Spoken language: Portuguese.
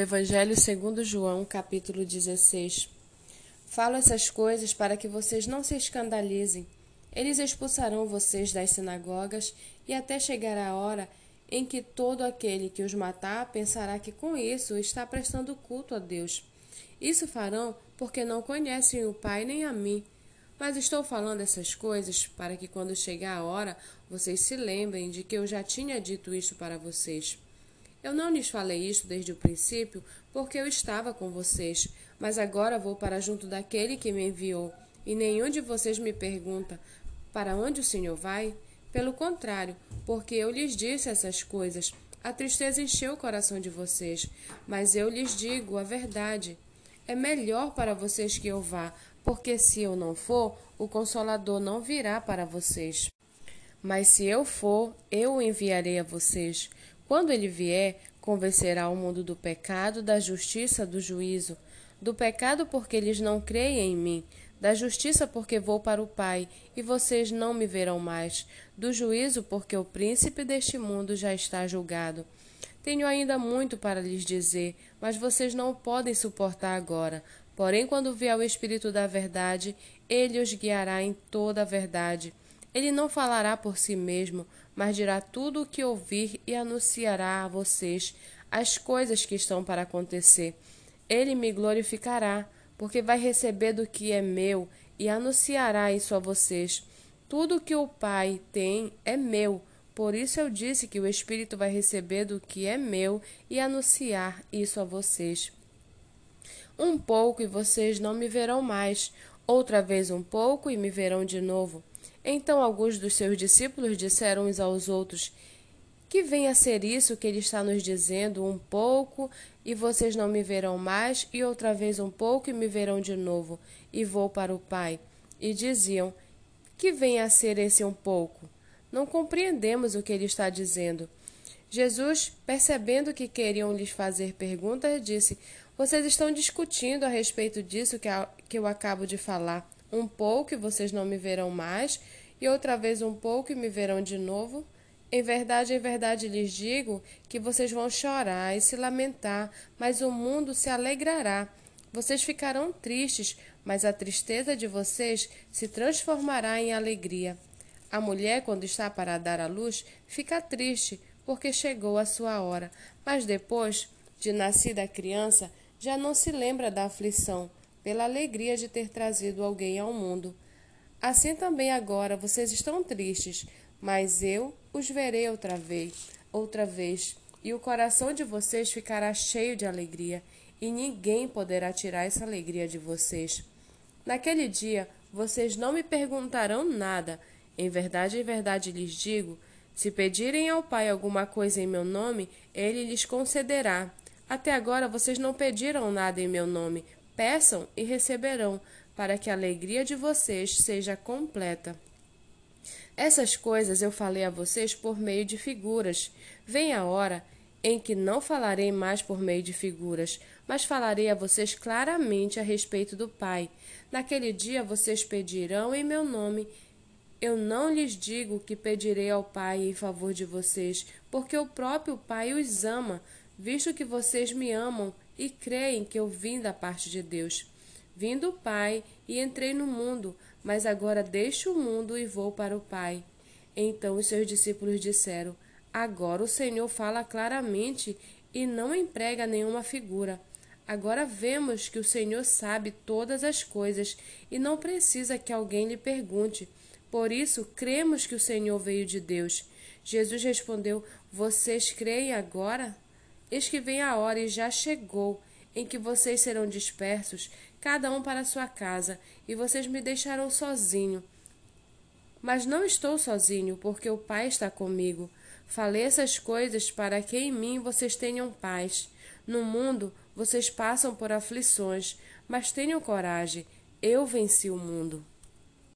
Evangelho segundo João, capítulo 16. Falo essas coisas para que vocês não se escandalizem. Eles expulsarão vocês das sinagogas e até chegar a hora em que todo aquele que os matar pensará que com isso está prestando culto a Deus. Isso farão porque não conhecem o Pai nem a mim. Mas estou falando essas coisas para que quando chegar a hora vocês se lembrem de que eu já tinha dito isto para vocês. Eu não lhes falei isto desde o princípio, porque eu estava com vocês, mas agora vou para junto daquele que me enviou, e nenhum de vocês me pergunta: Para onde o Senhor vai? Pelo contrário, porque eu lhes disse essas coisas, a tristeza encheu o coração de vocês, mas eu lhes digo a verdade. É melhor para vocês que eu vá, porque se eu não for, o Consolador não virá para vocês. Mas se eu for, eu o enviarei a vocês. Quando ele vier, convencerá o mundo do pecado, da justiça, do juízo. Do pecado, porque eles não creem em mim. Da justiça, porque vou para o Pai, e vocês não me verão mais. Do juízo, porque o príncipe deste mundo já está julgado. Tenho ainda muito para lhes dizer, mas vocês não o podem suportar agora. Porém, quando vier o Espírito da Verdade, ele os guiará em toda a verdade. Ele não falará por si mesmo, mas dirá tudo o que ouvir e anunciará a vocês as coisas que estão para acontecer. Ele me glorificará, porque vai receber do que é meu e anunciará isso a vocês. Tudo o que o Pai tem é meu. Por isso eu disse que o Espírito vai receber do que é meu e anunciar isso a vocês. Um pouco e vocês não me verão mais, outra vez um pouco e me verão de novo. Então alguns dos seus discípulos disseram uns aos outros: Que vem a ser isso que ele está nos dizendo? Um pouco e vocês não me verão mais, e outra vez um pouco e me verão de novo, e vou para o Pai. E diziam: Que vem a ser esse um pouco? Não compreendemos o que ele está dizendo. Jesus, percebendo que queriam lhes fazer perguntas, disse: Vocês estão discutindo a respeito disso que, que eu acabo de falar um pouco e vocês não me verão mais, e outra vez um pouco e me verão de novo. Em verdade, em verdade lhes digo que vocês vão chorar e se lamentar, mas o mundo se alegrará. Vocês ficarão tristes, mas a tristeza de vocês se transformará em alegria. A mulher, quando está para dar à luz, fica triste, porque chegou a sua hora, mas depois de nascida a criança, já não se lembra da aflição pela alegria de ter trazido alguém ao mundo. Assim também agora vocês estão tristes, mas eu os verei outra vez, outra vez, e o coração de vocês ficará cheio de alegria, e ninguém poderá tirar essa alegria de vocês. Naquele dia vocês não me perguntarão nada. Em verdade, em verdade lhes digo: se pedirem ao Pai alguma coisa em meu nome, ele lhes concederá. Até agora vocês não pediram nada em meu nome. Peçam e receberão, para que a alegria de vocês seja completa. Essas coisas eu falei a vocês por meio de figuras. Vem a hora em que não falarei mais por meio de figuras, mas falarei a vocês claramente a respeito do Pai. Naquele dia vocês pedirão em meu nome. Eu não lhes digo que pedirei ao Pai em favor de vocês, porque o próprio Pai os ama, visto que vocês me amam e creem que eu vim da parte de Deus. Vim do Pai e entrei no mundo, mas agora deixo o mundo e vou para o Pai. Então os seus discípulos disseram: Agora o Senhor fala claramente e não emprega nenhuma figura. Agora vemos que o Senhor sabe todas as coisas e não precisa que alguém lhe pergunte. Por isso, cremos que o Senhor veio de Deus. Jesus respondeu: Vocês creem agora? Eis que vem a hora e já chegou em que vocês serão dispersos, cada um para sua casa, e vocês me deixarão sozinho. Mas não estou sozinho, porque o Pai está comigo. Falei essas coisas para que em mim vocês tenham paz. No mundo vocês passam por aflições, mas tenham coragem, eu venci o mundo.